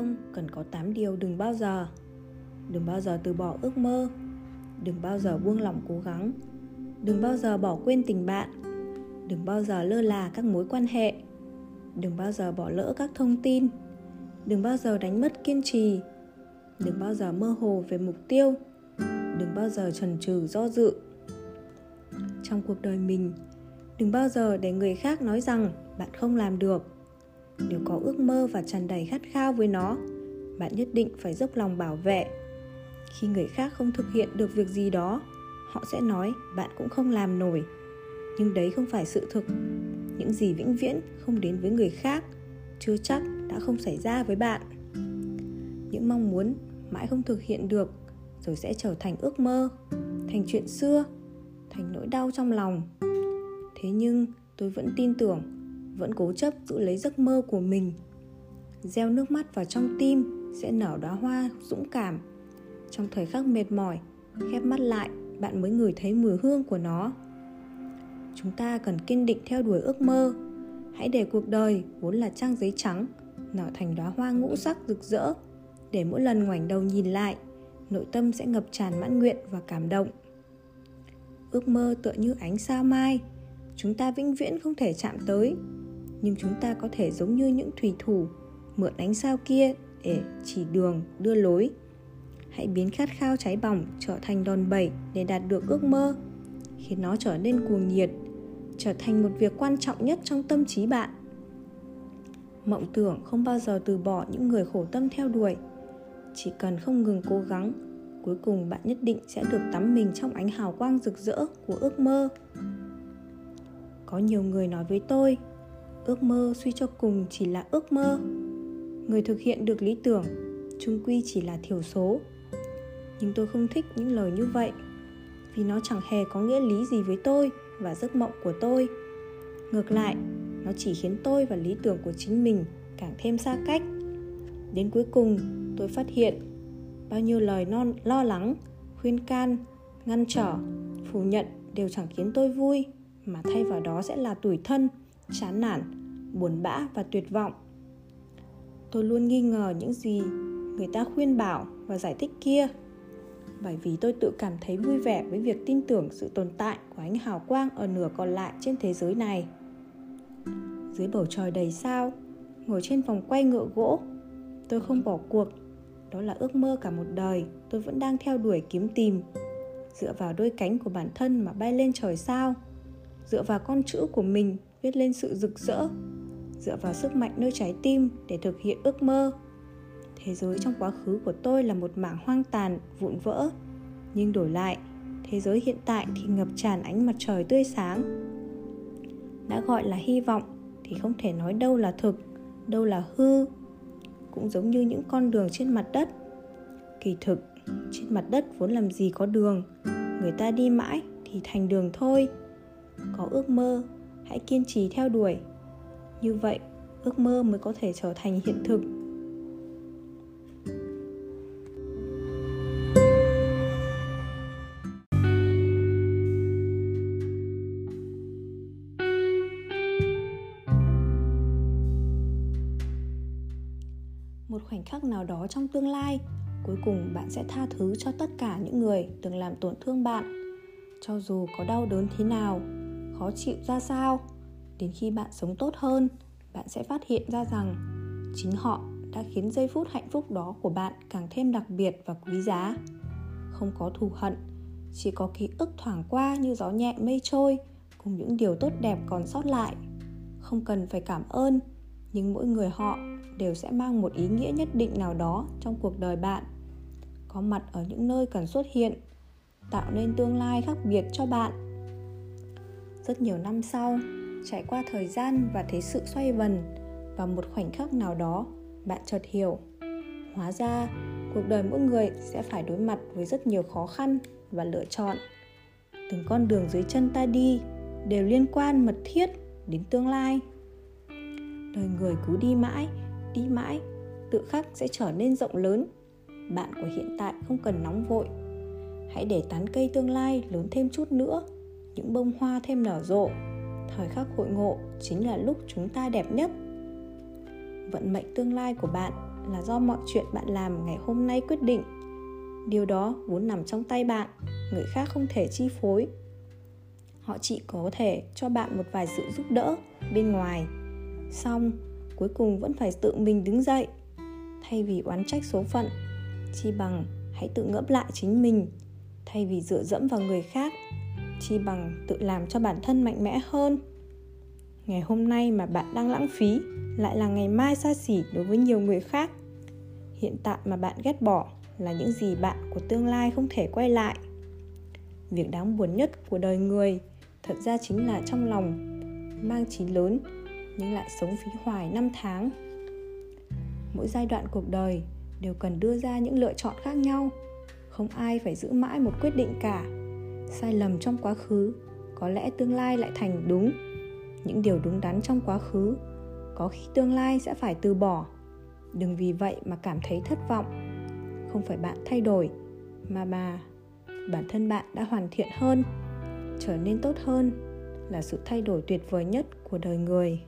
công cần có 8 điều đừng bao giờ. Đừng bao giờ từ bỏ ước mơ. Đừng bao giờ buông lỏng cố gắng. Đừng bao giờ bỏ quên tình bạn. Đừng bao giờ lơ là các mối quan hệ. Đừng bao giờ bỏ lỡ các thông tin. Đừng bao giờ đánh mất kiên trì. Đừng bao giờ mơ hồ về mục tiêu. Đừng bao giờ chần chừ do dự. Trong cuộc đời mình, đừng bao giờ để người khác nói rằng bạn không làm được nếu có ước mơ và tràn đầy khát khao với nó, bạn nhất định phải dốc lòng bảo vệ. Khi người khác không thực hiện được việc gì đó, họ sẽ nói bạn cũng không làm nổi. Nhưng đấy không phải sự thực. Những gì vĩnh viễn không đến với người khác, chưa chắc đã không xảy ra với bạn. Những mong muốn mãi không thực hiện được, rồi sẽ trở thành ước mơ, thành chuyện xưa, thành nỗi đau trong lòng. Thế nhưng, tôi vẫn tin tưởng vẫn cố chấp giữ lấy giấc mơ của mình. Gieo nước mắt vào trong tim, sẽ nở đóa hoa dũng cảm. Trong thời khắc mệt mỏi, khép mắt lại, bạn mới ngửi thấy mùi hương của nó. Chúng ta cần kiên định theo đuổi ước mơ. Hãy để cuộc đời vốn là trang giấy trắng, nở thành đóa hoa ngũ sắc rực rỡ. Để mỗi lần ngoảnh đầu nhìn lại, nội tâm sẽ ngập tràn mãn nguyện và cảm động. Ước mơ tựa như ánh sao mai, chúng ta vĩnh viễn không thể chạm tới nhưng chúng ta có thể giống như những thủy thủ, mượn ánh sao kia để chỉ đường, đưa lối. Hãy biến khát khao cháy bỏng trở thành đòn bẩy để đạt được ước mơ, khiến nó trở nên cuồng nhiệt, trở thành một việc quan trọng nhất trong tâm trí bạn. Mộng tưởng không bao giờ từ bỏ những người khổ tâm theo đuổi. Chỉ cần không ngừng cố gắng, cuối cùng bạn nhất định sẽ được tắm mình trong ánh hào quang rực rỡ của ước mơ. Có nhiều người nói với tôi ước mơ, suy cho cùng chỉ là ước mơ. Người thực hiện được lý tưởng trung quy chỉ là thiểu số. Nhưng tôi không thích những lời như vậy, vì nó chẳng hề có nghĩa lý gì với tôi và giấc mộng của tôi. Ngược lại, nó chỉ khiến tôi và lý tưởng của chính mình càng thêm xa cách. Đến cuối cùng, tôi phát hiện bao nhiêu lời non, lo lắng, khuyên can, ngăn trở, phủ nhận đều chẳng khiến tôi vui, mà thay vào đó sẽ là tủi thân, chán nản buồn bã và tuyệt vọng. Tôi luôn nghi ngờ những gì người ta khuyên bảo và giải thích kia, bởi vì tôi tự cảm thấy vui vẻ với việc tin tưởng sự tồn tại của ánh hào quang ở nửa còn lại trên thế giới này. Dưới bầu trời đầy sao, ngồi trên vòng quay ngựa gỗ, tôi không bỏ cuộc. Đó là ước mơ cả một đời, tôi vẫn đang theo đuổi kiếm tìm, dựa vào đôi cánh của bản thân mà bay lên trời sao, dựa vào con chữ của mình viết lên sự rực rỡ dựa vào sức mạnh nơi trái tim để thực hiện ước mơ. Thế giới trong quá khứ của tôi là một mảng hoang tàn, vụn vỡ. Nhưng đổi lại, thế giới hiện tại thì ngập tràn ánh mặt trời tươi sáng. Đã gọi là hy vọng thì không thể nói đâu là thực, đâu là hư. Cũng giống như những con đường trên mặt đất. Kỳ thực, trên mặt đất vốn làm gì có đường. Người ta đi mãi thì thành đường thôi. Có ước mơ, hãy kiên trì theo đuổi như vậy, ước mơ mới có thể trở thành hiện thực. Một khoảnh khắc nào đó trong tương lai, cuối cùng bạn sẽ tha thứ cho tất cả những người từng làm tổn thương bạn. Cho dù có đau đớn thế nào, khó chịu ra sao đến khi bạn sống tốt hơn, bạn sẽ phát hiện ra rằng chính họ đã khiến giây phút hạnh phúc đó của bạn càng thêm đặc biệt và quý giá. Không có thù hận, chỉ có ký ức thoảng qua như gió nhẹ mây trôi cùng những điều tốt đẹp còn sót lại. Không cần phải cảm ơn, nhưng mỗi người họ đều sẽ mang một ý nghĩa nhất định nào đó trong cuộc đời bạn. Có mặt ở những nơi cần xuất hiện, tạo nên tương lai khác biệt cho bạn. Rất nhiều năm sau trải qua thời gian và thấy sự xoay vần và một khoảnh khắc nào đó, bạn chợt hiểu. Hóa ra, cuộc đời mỗi người sẽ phải đối mặt với rất nhiều khó khăn và lựa chọn. Từng con đường dưới chân ta đi đều liên quan mật thiết đến tương lai. Đời người cứ đi mãi đi mãi, tự khắc sẽ trở nên rộng lớn. Bạn của hiện tại không cần nóng vội. Hãy để tán cây tương lai lớn thêm chút nữa, những bông hoa thêm nở rộ thời khắc hội ngộ chính là lúc chúng ta đẹp nhất. Vận mệnh tương lai của bạn là do mọi chuyện bạn làm ngày hôm nay quyết định. Điều đó vốn nằm trong tay bạn, người khác không thể chi phối. Họ chỉ có thể cho bạn một vài sự giúp đỡ bên ngoài. Xong, cuối cùng vẫn phải tự mình đứng dậy. Thay vì oán trách số phận, chi bằng hãy tự ngẫm lại chính mình. Thay vì dựa dẫm vào người khác chi bằng tự làm cho bản thân mạnh mẽ hơn. Ngày hôm nay mà bạn đang lãng phí lại là ngày mai xa xỉ đối với nhiều người khác. Hiện tại mà bạn ghét bỏ là những gì bạn của tương lai không thể quay lại. Việc đáng buồn nhất của đời người thật ra chính là trong lòng, mang chí lớn nhưng lại sống phí hoài năm tháng. Mỗi giai đoạn cuộc đời đều cần đưa ra những lựa chọn khác nhau. Không ai phải giữ mãi một quyết định cả sai lầm trong quá khứ có lẽ tương lai lại thành đúng. Những điều đúng đắn trong quá khứ có khi tương lai sẽ phải từ bỏ. Đừng vì vậy mà cảm thấy thất vọng. Không phải bạn thay đổi, mà mà bản thân bạn đã hoàn thiện hơn, trở nên tốt hơn là sự thay đổi tuyệt vời nhất của đời người.